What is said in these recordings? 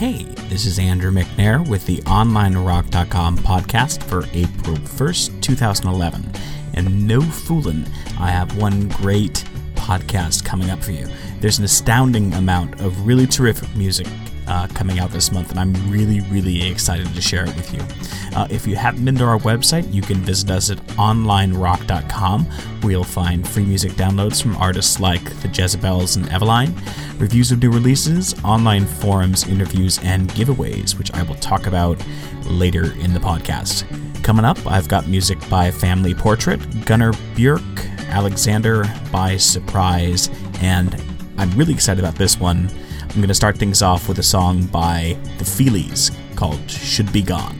Hey, this is Andrew McNair with the OnlineRock.com podcast for April 1st, 2011. And no fooling, I have one great podcast coming up for you. There's an astounding amount of really terrific music uh, coming out this month, and I'm really, really excited to share it with you. Uh, if you haven't been to our website, you can visit us at onlinerock.com, where you'll find free music downloads from artists like the Jezabels and Eveline, reviews of new releases, online forums, interviews, and giveaways, which I will talk about later in the podcast. Coming up, I've got music by Family Portrait, Gunnar Bjerk, Alexander by Surprise, and I'm really excited about this one. I'm going to start things off with a song by the Feelies called Should Be Gone.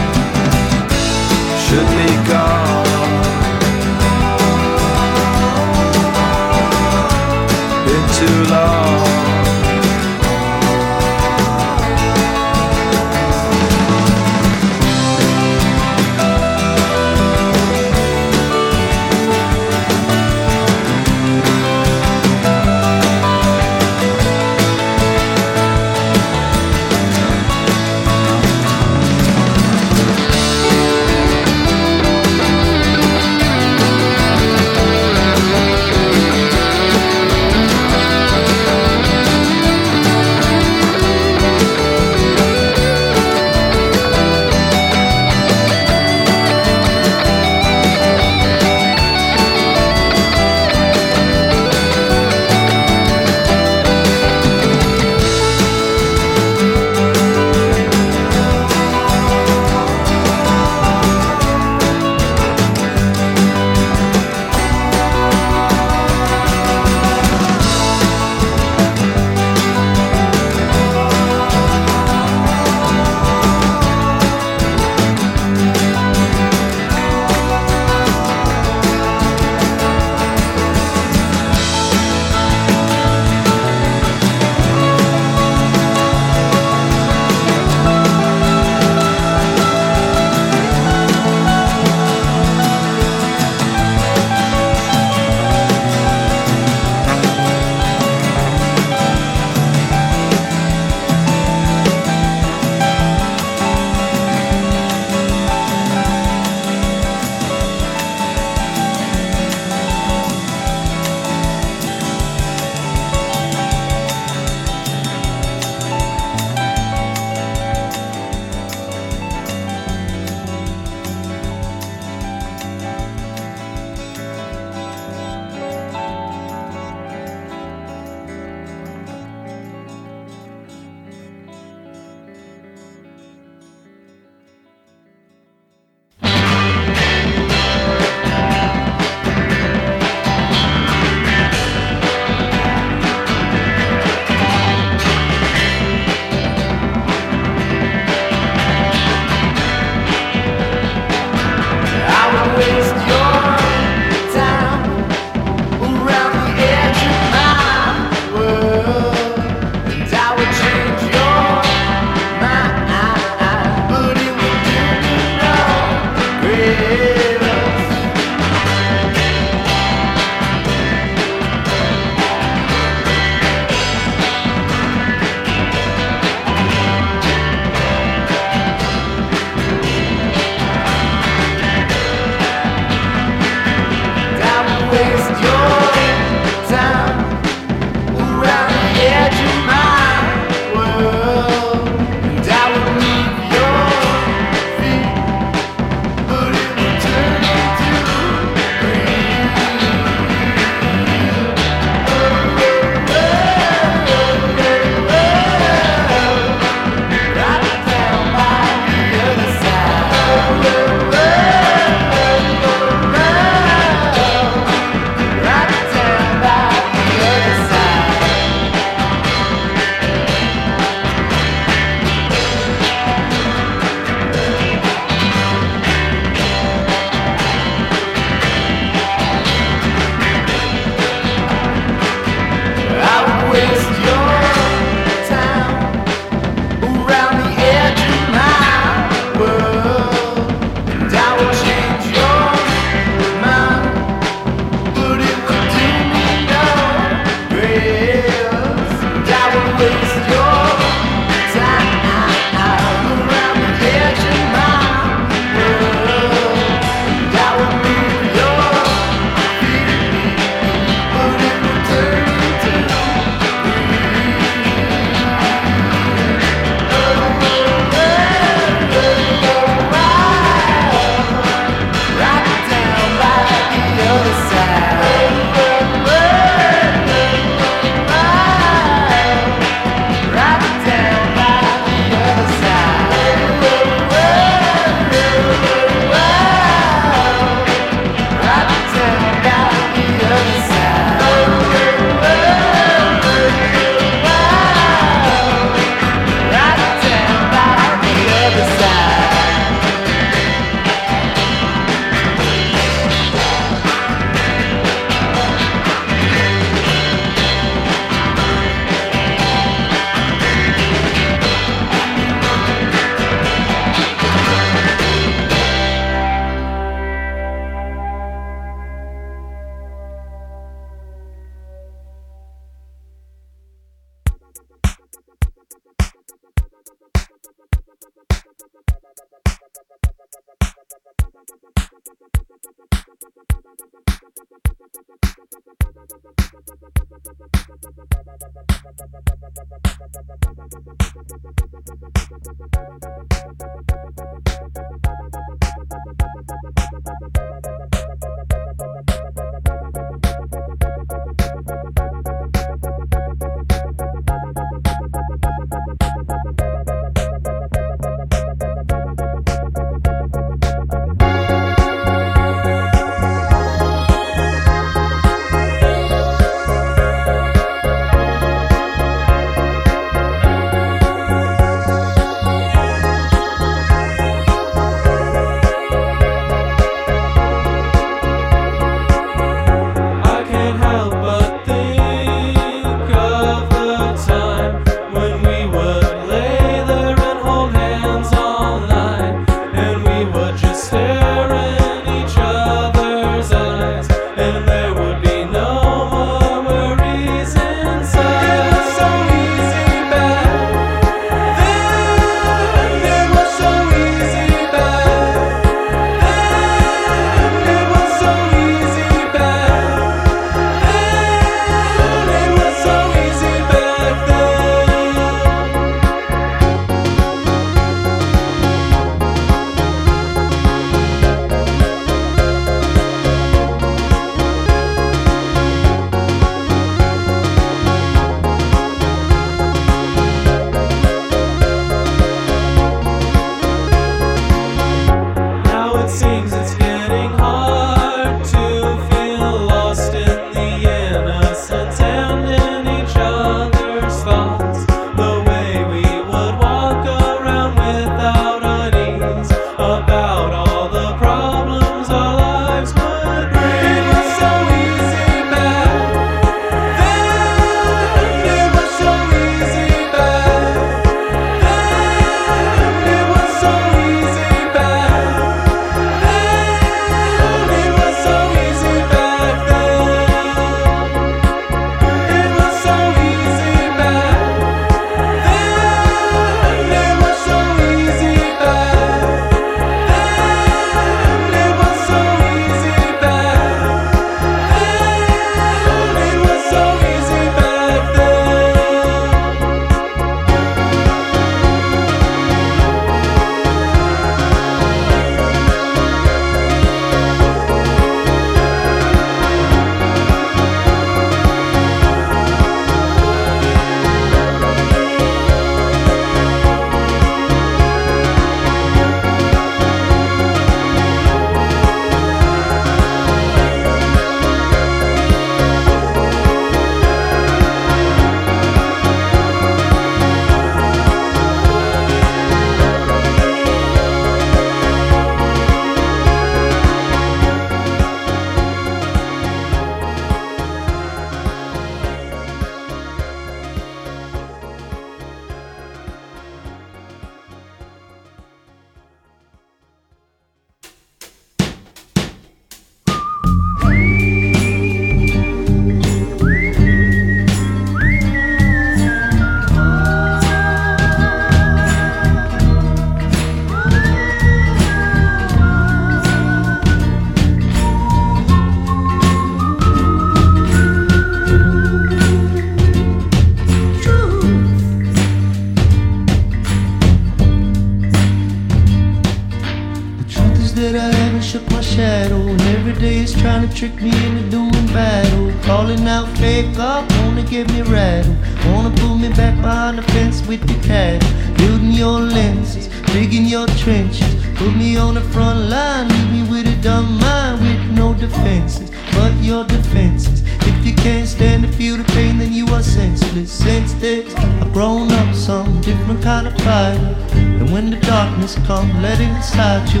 Trick me into doing battle. Calling out fake up, wanna get me rattled. Wanna pull me back behind the fence with the cat. Building your lenses, digging your trenches. Put me on the front line, leave me with a dumb mind With no defenses, but your defenses If you can't stand to feel the pain then you are senseless. Since this, I've grown up some different kind of fighter. And when the darkness comes, let it inside you.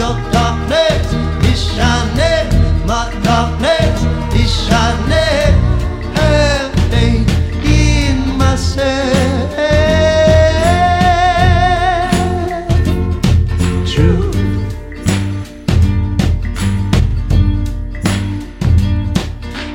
Your darkness is shining Hey, in myself True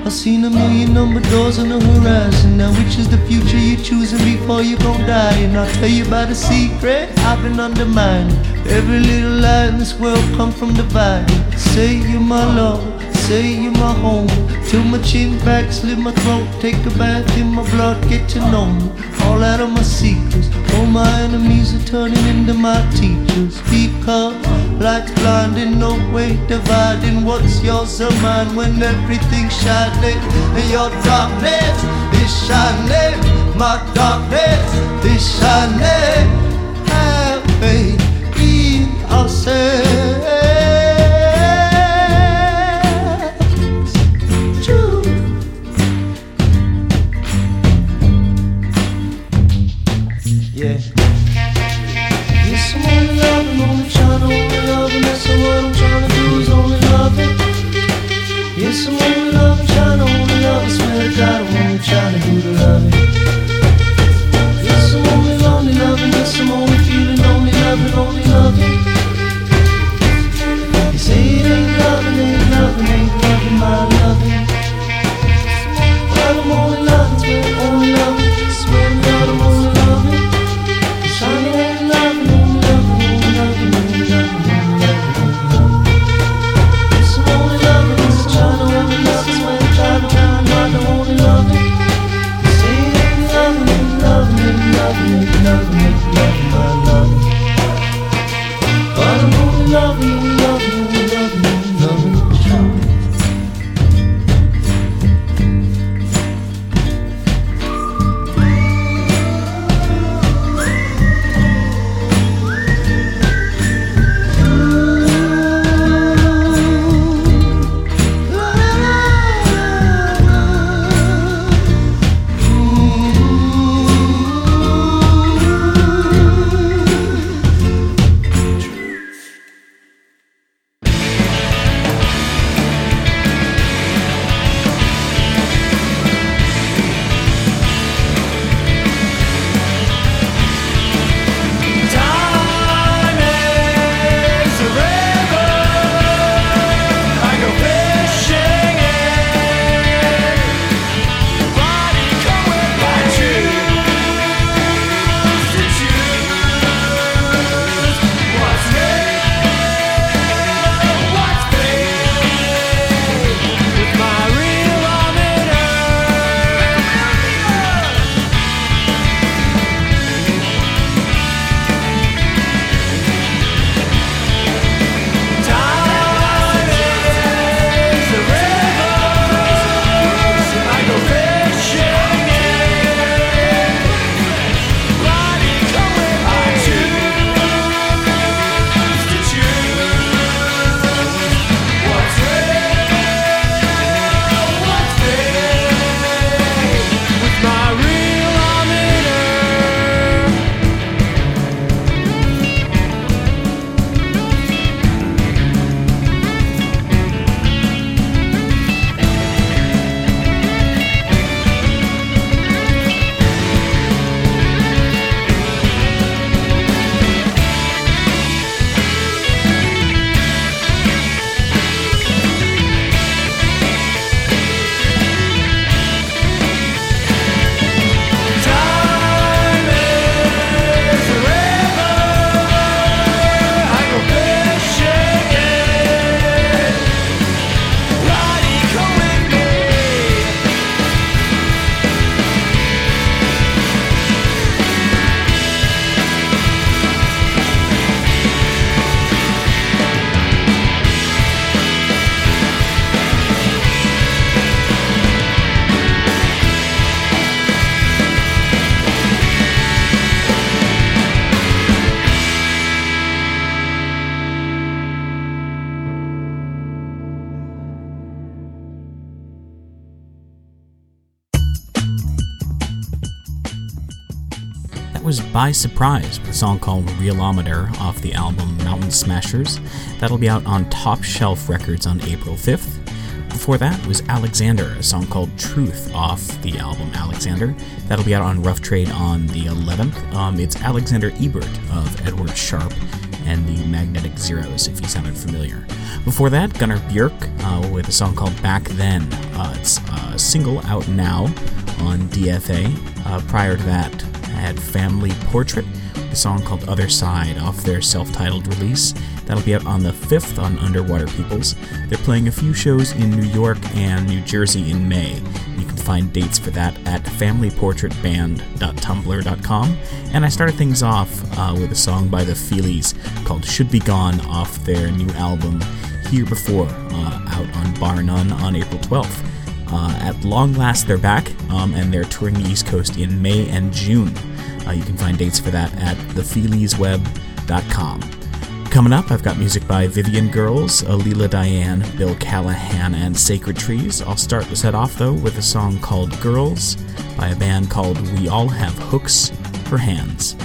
I've seen a million number doors on the horizon. Now, which is the future you you're choosing before you gon' die. And I'll tell you about a secret I've been undermining. Every little lie in this world come from dividing. Say you're my love, say you're my home. Till my chin back, slit my throat, take a bath in my blood, get to know me. All out of my secrets, all my enemies are turning into my teachers. Because light's blinding, no way dividing what's yours or mine when everything's shining. And your darkness is shining, my darkness is shining. Have faith in ourselves. By Surprise with a song called Realometer off the album Mountain Smashers. That'll be out on Top Shelf Records on April 5th. Before that was Alexander, a song called Truth off the album Alexander. That'll be out on Rough Trade on the 11th. Um, it's Alexander Ebert of Edward Sharpe and the Magnetic Zeros, if you sounded familiar. Before that, Gunnar Bjerk uh, with a song called Back Then. Uh, it's a single out now on DFA. Uh, prior to that, Had Family Portrait, a song called Other Side off their self titled release. That'll be out on the 5th on Underwater Peoples. They're playing a few shows in New York and New Jersey in May. You can find dates for that at familyportraitband.tumblr.com. And I started things off uh, with a song by the Feelies called Should Be Gone off their new album Here Before, uh, out on Bar None on April 12th. Uh, at long last, they're back, um, and they're touring the East Coast in May and June. Uh, you can find dates for that at thefeeliesweb.com. Coming up, I've got music by Vivian Girls, Alela Diane, Bill Callahan, and Scattered Trees. I'll start the set off, though, with a song called Girls by a band called We All Have Hooks for Hands.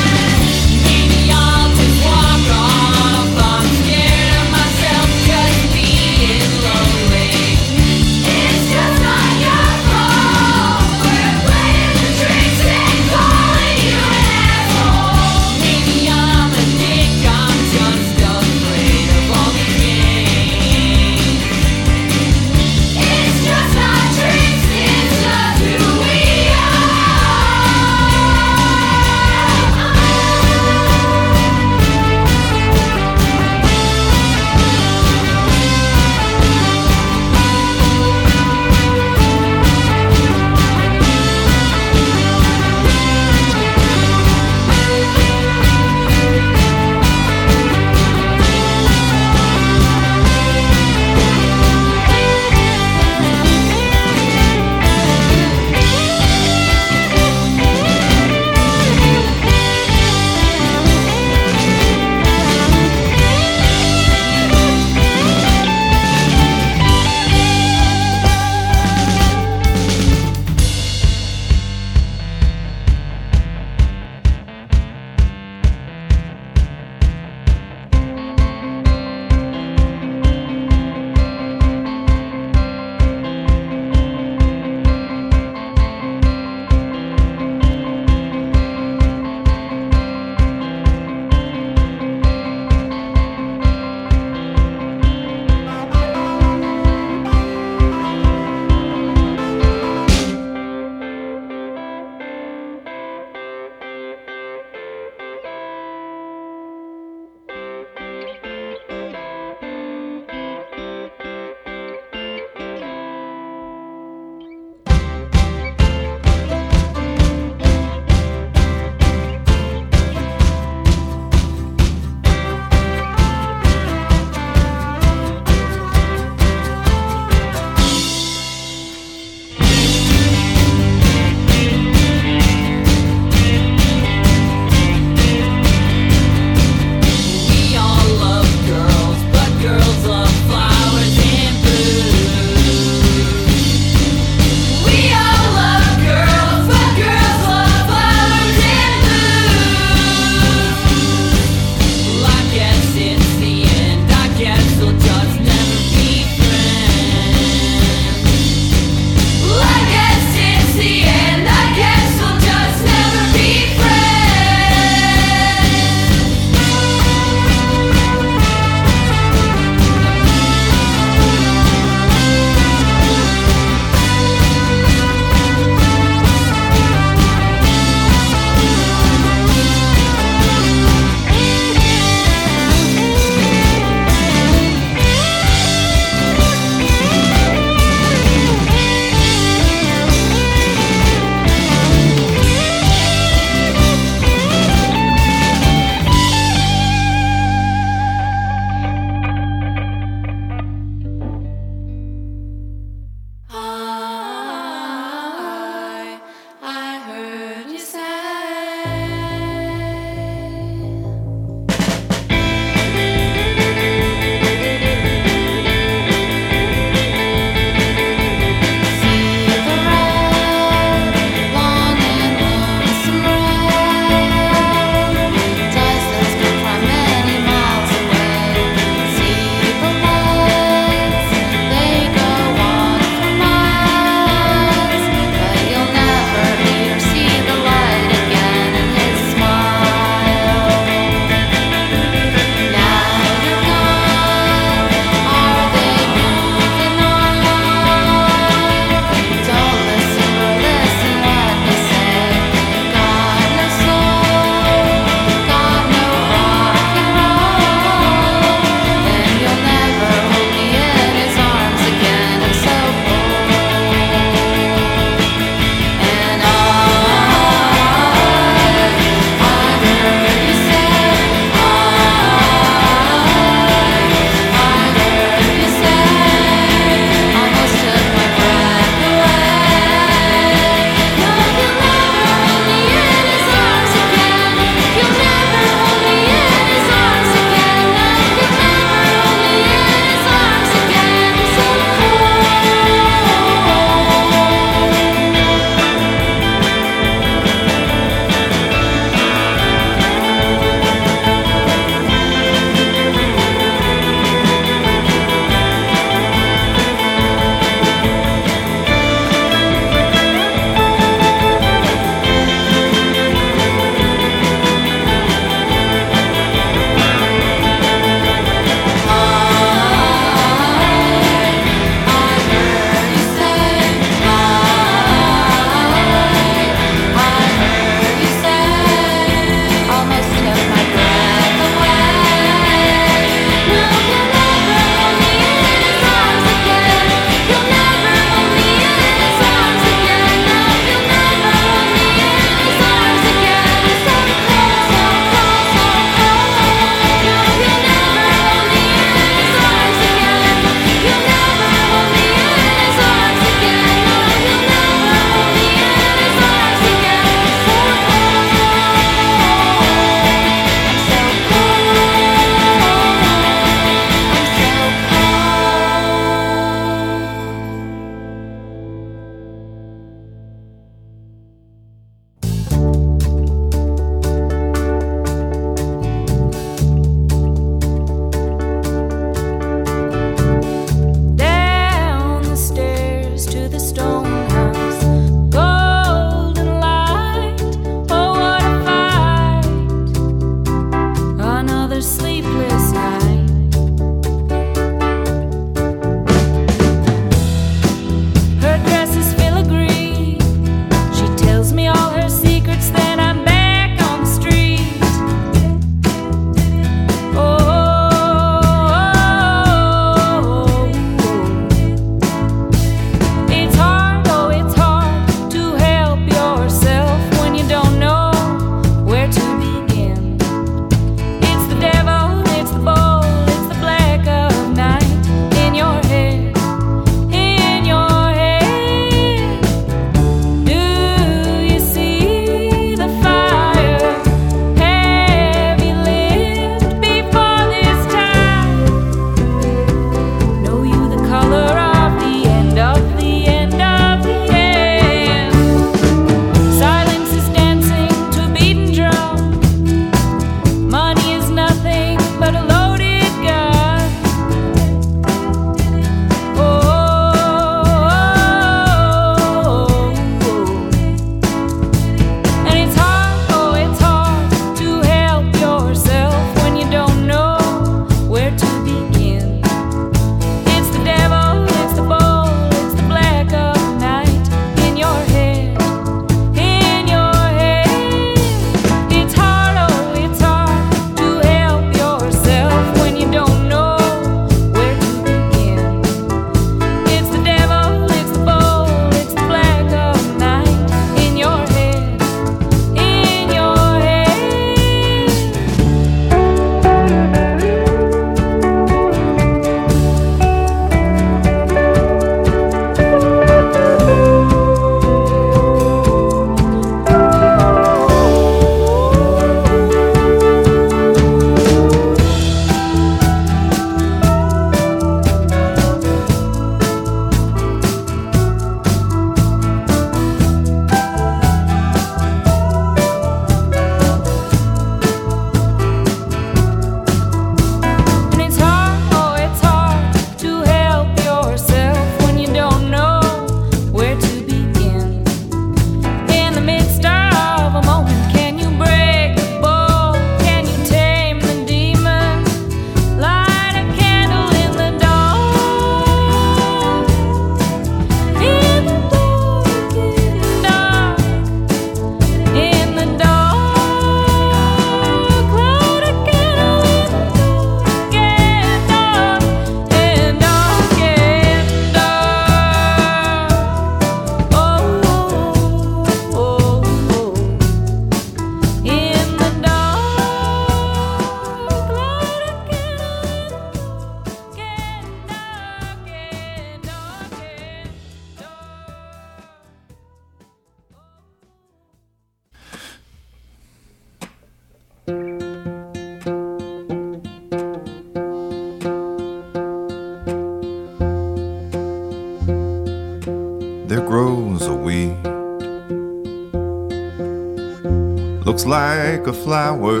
like a flower,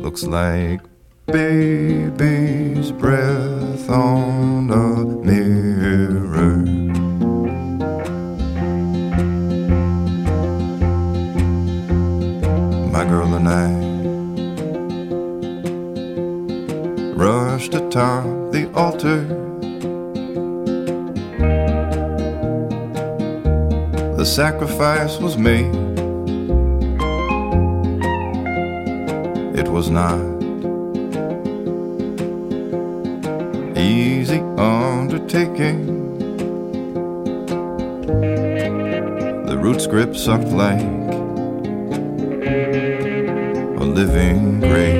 looks like baby's breath on a mirror. My girl and I rushed atop the altar. The sacrifice was made. was not easy undertaking. The roots grip sucked like a living grave.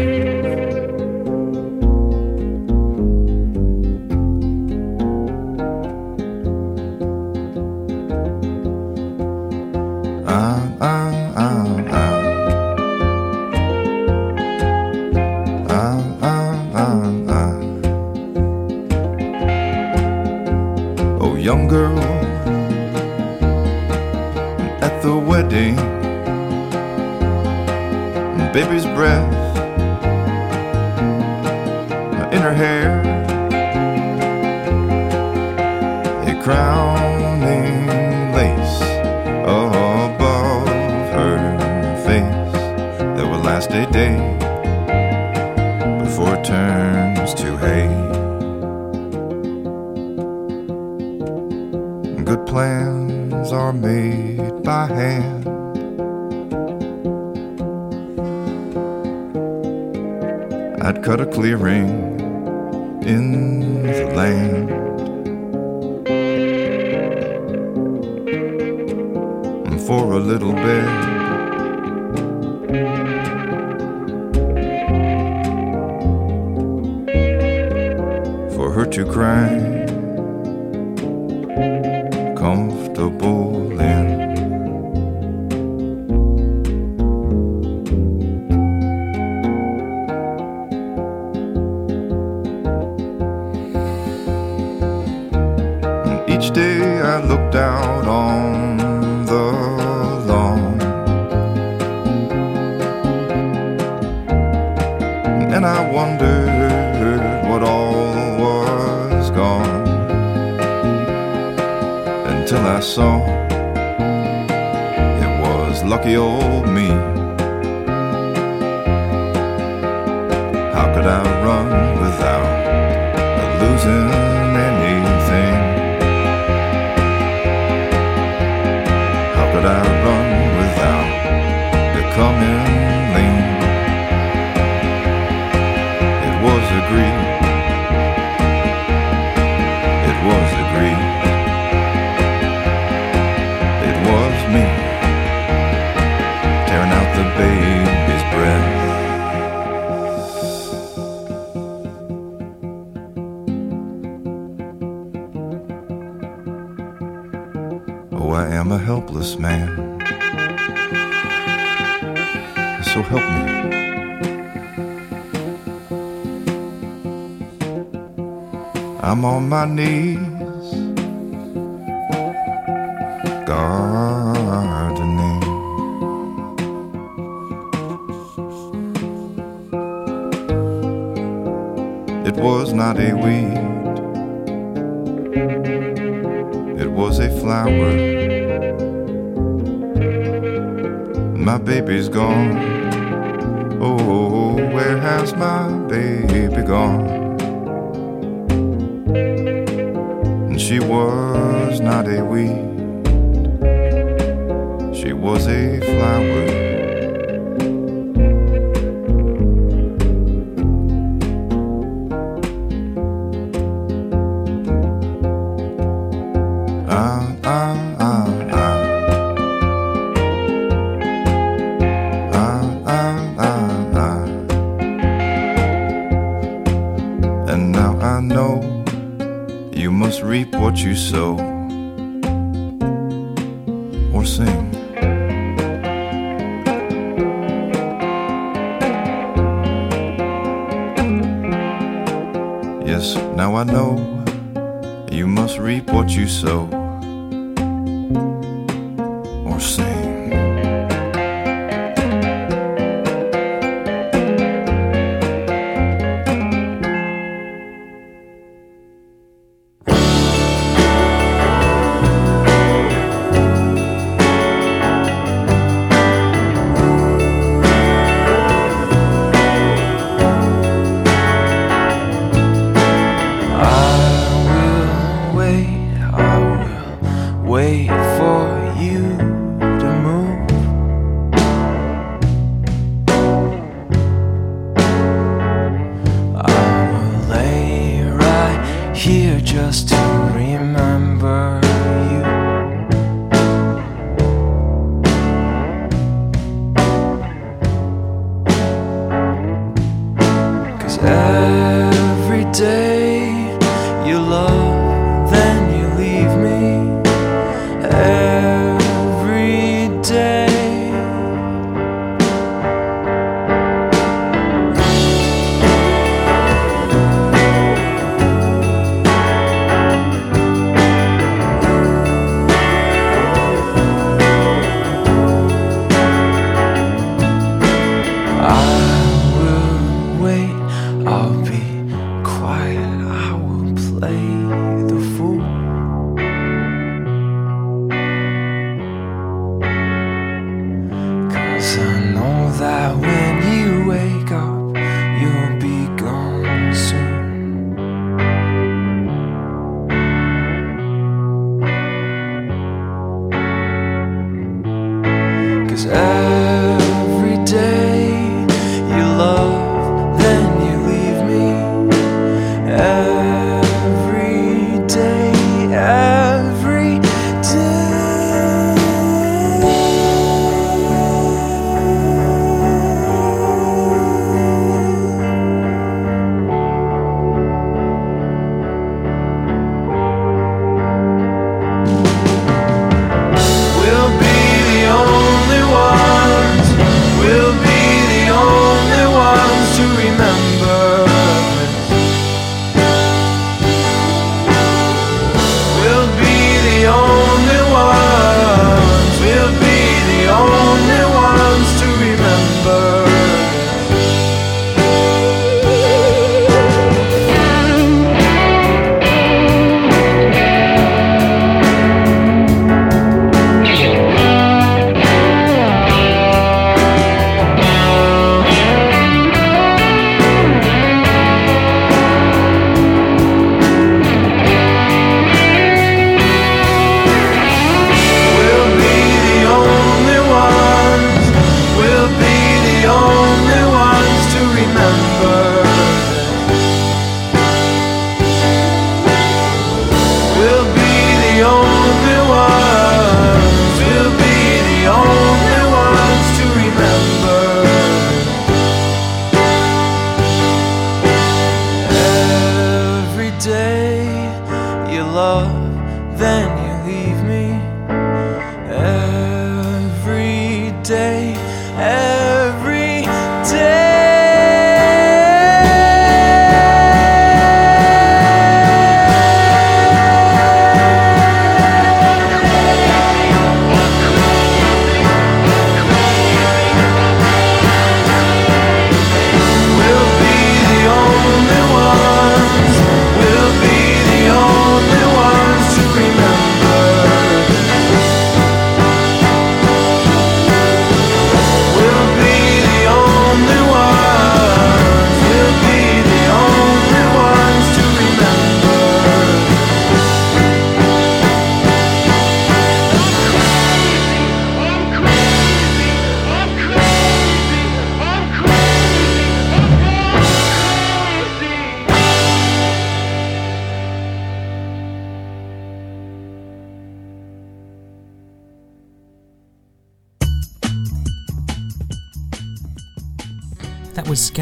till I saw it was lucky old me. How could I run without losing? I'm on my knees. Now I know you must reap what you sow or say.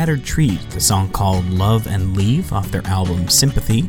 Scattered Trees, the song called Love and Leave off their album Sympathy.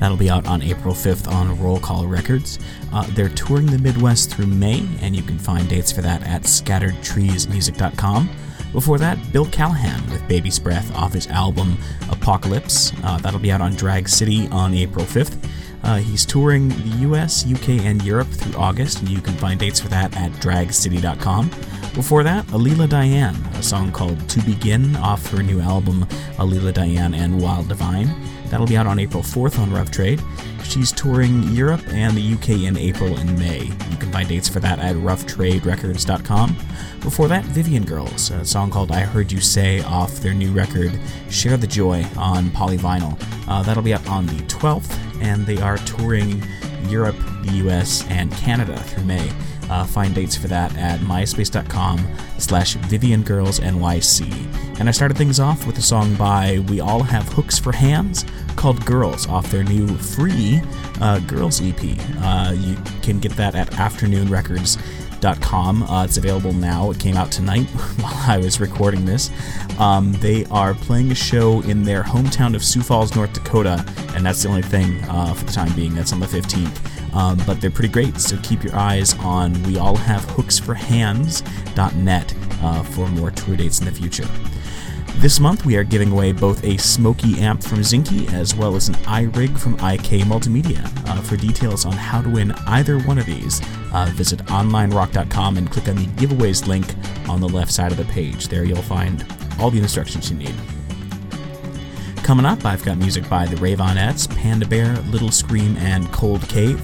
That'll be out on April 5th on Roll Call Records. Uh, they're touring the Midwest through May, and you can find dates for that at scatteredtreesmusic.com. Before that, Bill Callahan with Baby's Breath off his album Apocalypse. Uh, that'll be out on Drag City on April 5th. Uh, he's touring the US, UK, and Europe through August, and you can find dates for that at dragcity.com. Before that, Alela Diane, a song called To Begin off her new album, Alela Diane and Wild Divine. That'll be out on April 4th on Rough Trade. She's touring Europe and the UK in April and May. You can find dates for that at roughtraderecords.com. Before that, Vivian Girls, a song called I Heard You Say off their new record, Share the Joy on Polyvinyl. Uh, that'll be out on the 12th, and they are touring Europe, the US, and Canada through May. Uh, find dates for that at myspace.com slash viviangirlsnyc. And I started things off with a song by We All Have Hooks for Hands called Girls off their new free uh, Girls EP. Uh, you can get that at afternoonrecords.com. Uh, it's available now. It came out tonight while I was recording this. Um, they are playing a show in their hometown of Sioux Falls, North Dakota, and that's the only thing uh, for the time being. That's on the 15th. Um, but they're pretty great, so keep your eyes on weallhavehooksforhands.net uh, for more tour dates in the future. This month, we are giving away both a Smokey amp from Zinky as well as an iRig from IK Multimedia. Uh, for details on how to win either one of these, uh, visit onlinerock.com and click on the giveaways link on the left side of the page. There you'll find all the instructions you need. Coming up, I've got music by the Raveonettes, Panda Bear, Little Scream, and Cold Cave.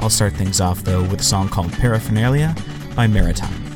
I'll start things off though with a song called Paraphernalia by Maritime.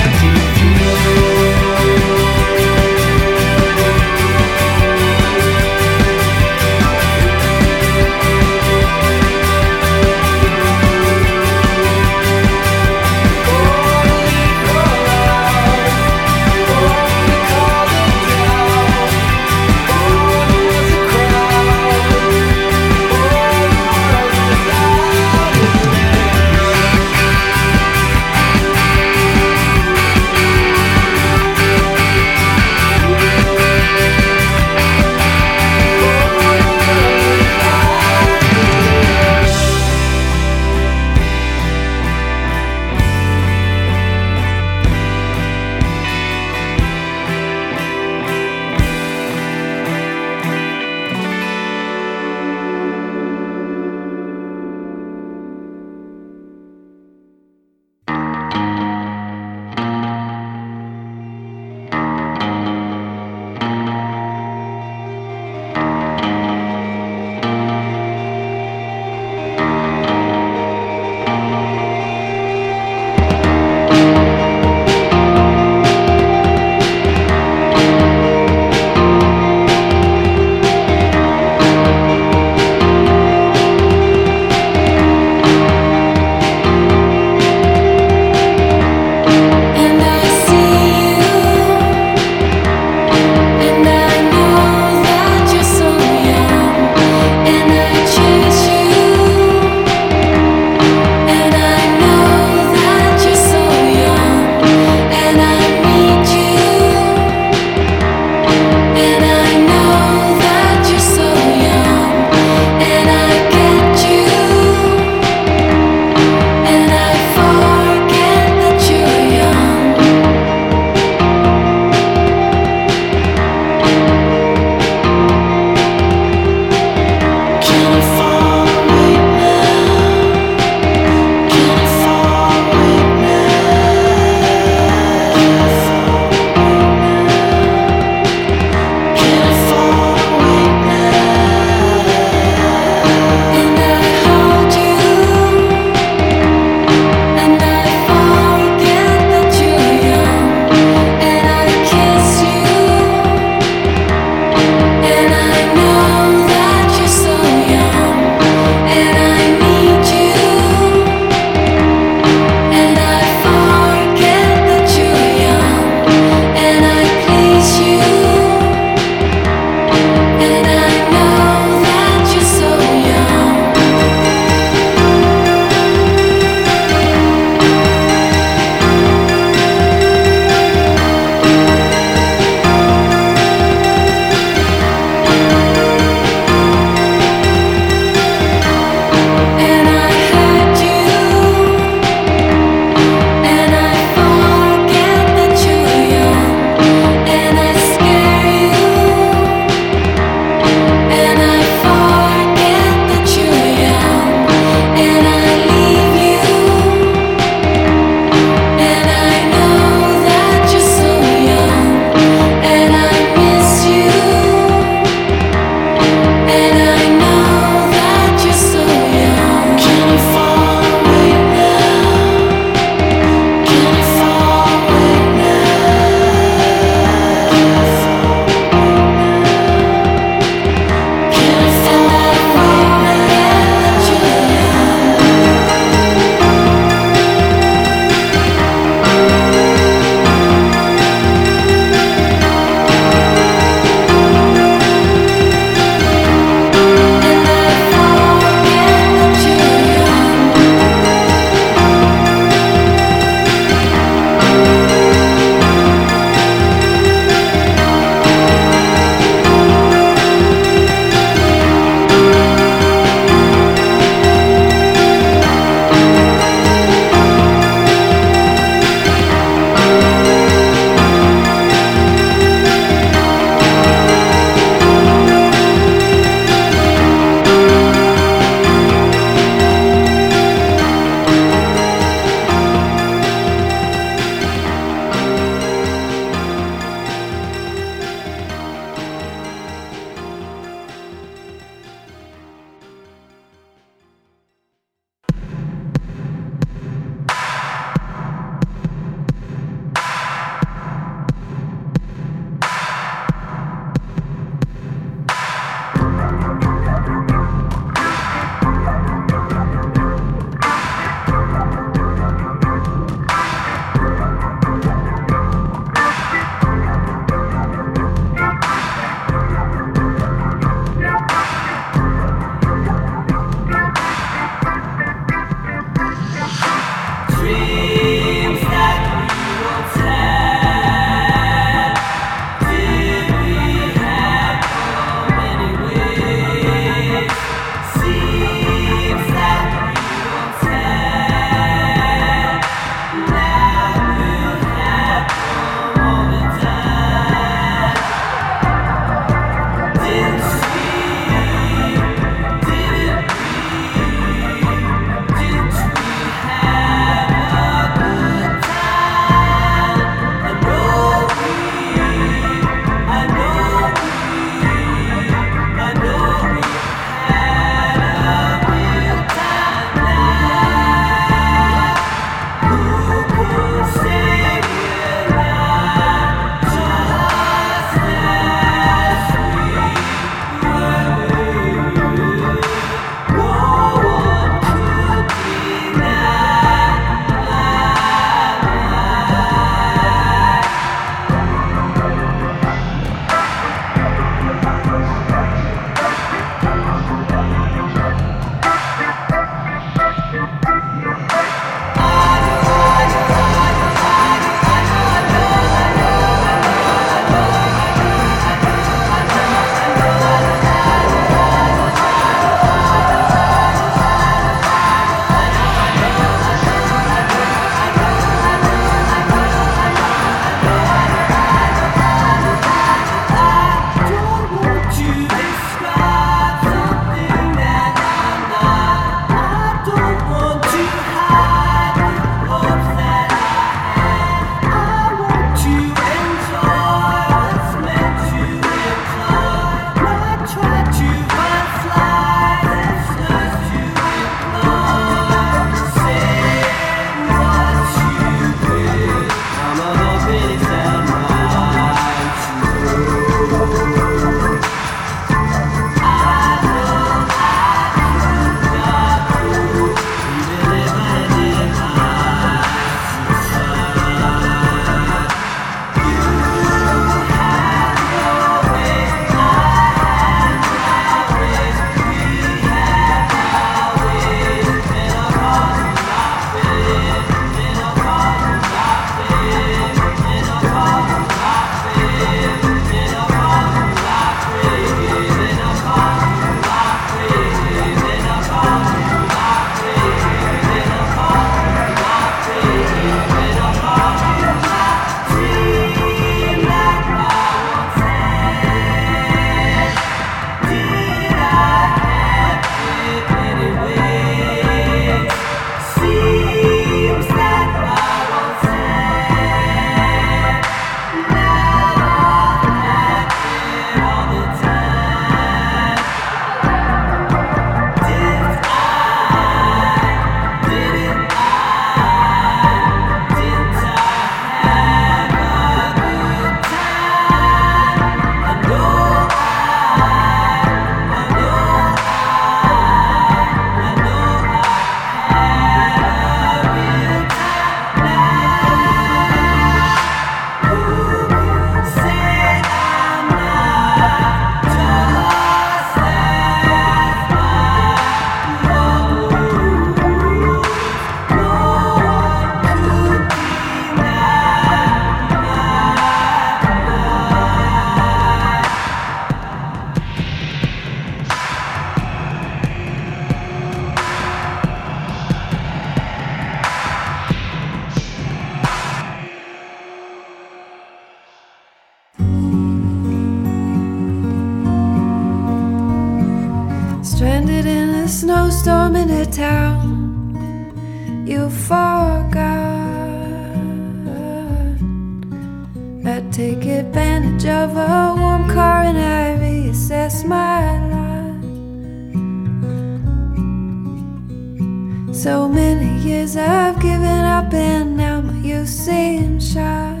My shot.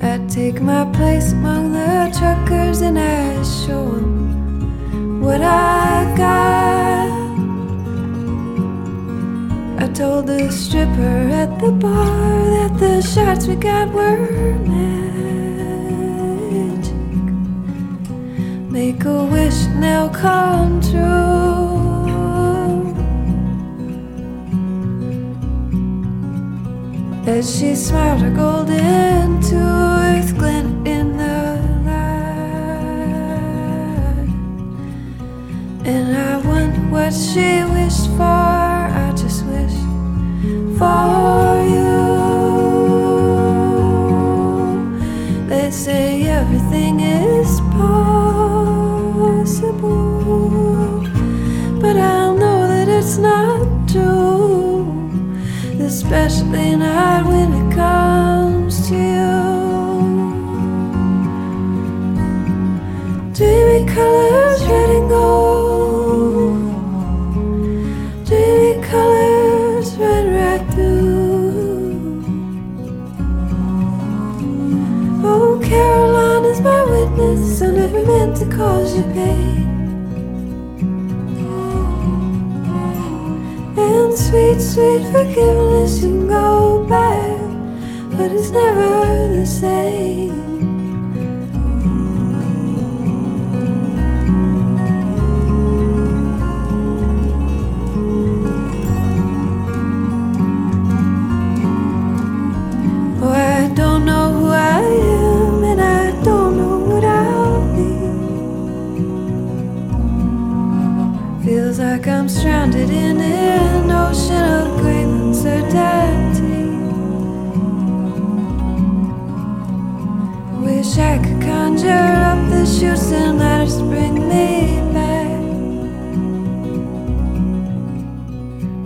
I take my place among the truckers and I show 'em what I got. I told the stripper at the bar that the shots we got were magic. Make a wish now come true. As she smiled her golden tooth glint in the light. And I wonder what she wished for. I just wish for sweet, forgiveness, you can go back, but it's never the same. I don't know who I am, and I don't know what I'll be. Feels like I'm stranded in of uncertainty. Wish I could conjure up the shoots and let to bring me back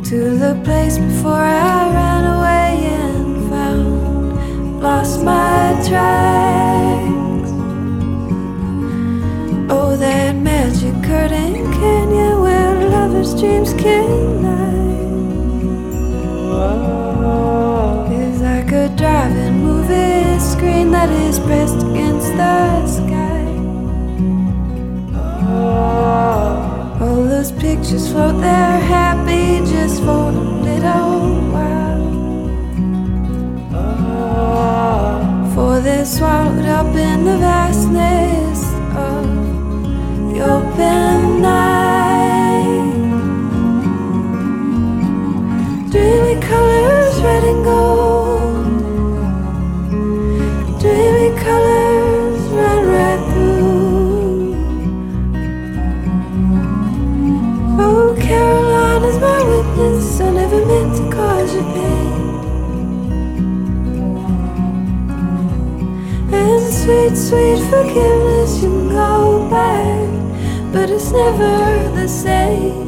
to the place before I ran away and found lost my tracks. Oh, that magic curtain canyon where lovers' dreams can pressed against the sky. All those pictures float there happy just for a little while. For they're swallowed up in the vastness of the open sweet, forgiveness, you go back, but it's never the same.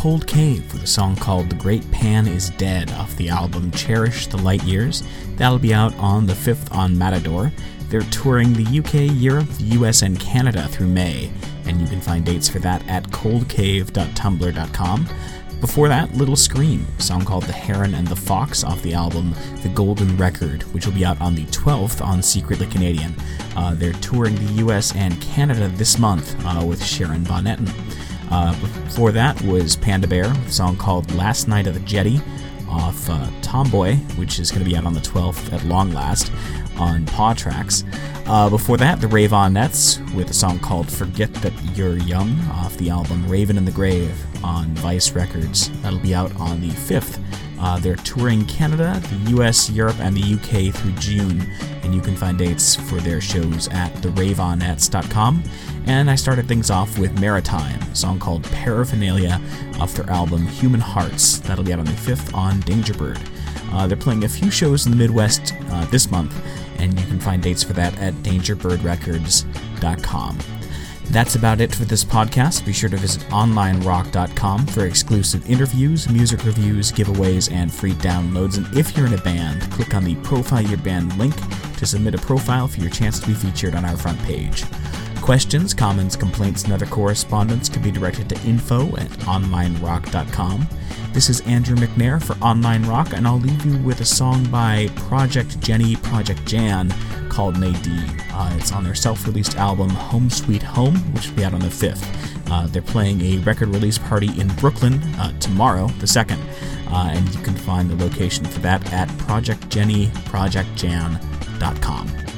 Cold Cave with a song called The Great Pan is Dead off the album Cherish the Light Years. That'll be out on the 5th on Matador. They're touring the UK, Europe, the US, and Canada through May, and you can find dates for that at coldcave.tumblr.com. Before that, Little Scream, song called The Heron and the Fox off the album The Golden Record, which will be out on the 12th on Secretly Canadian. Uh, they're touring the US and Canada this month uh, with Sharon Van Etten. Uh, before that was Panda Bear a song called Last Night of the Jetty off uh, Tomboy, which is going to be out on the 12th at long last on Paw Tracks. Uh, before that, the Raveonettes with a song called Forget That You're Young off the album Raven in the Grave on Vice Records. That'll be out on the 5th. Uh, they're touring Canada, the US, Europe, and the UK through June, and you can find dates for their shows at theraveonettes.com. And I started things off with Maritime, a song called Paraphernalia off their album Human Hearts. That'll be out on the 5th on Dangerbird. Uh, they're playing a few shows in the Midwest uh, this month, and you can find dates for that at dangerbirdrecords.com. That's about it for this podcast. Be sure to visit onlinerock.com for exclusive interviews, music reviews, giveaways, and free downloads. And if you're in a band, click on the Profile Your Band link to submit a profile for your chance to be featured on our front page. Questions, comments, complaints, and other correspondence can be directed to info at onlinerock.com. This is Andrew McNair for Online Rock, and I'll leave you with a song by Project Jenny, Project Jan called Nadine. Uh, it's on their self released album Home Sweet Home, which will be out on the 5th. Uh, they're playing a record release party in Brooklyn uh, tomorrow, the 2nd, uh, and you can find the location for that at projectjennyprojectjan.com.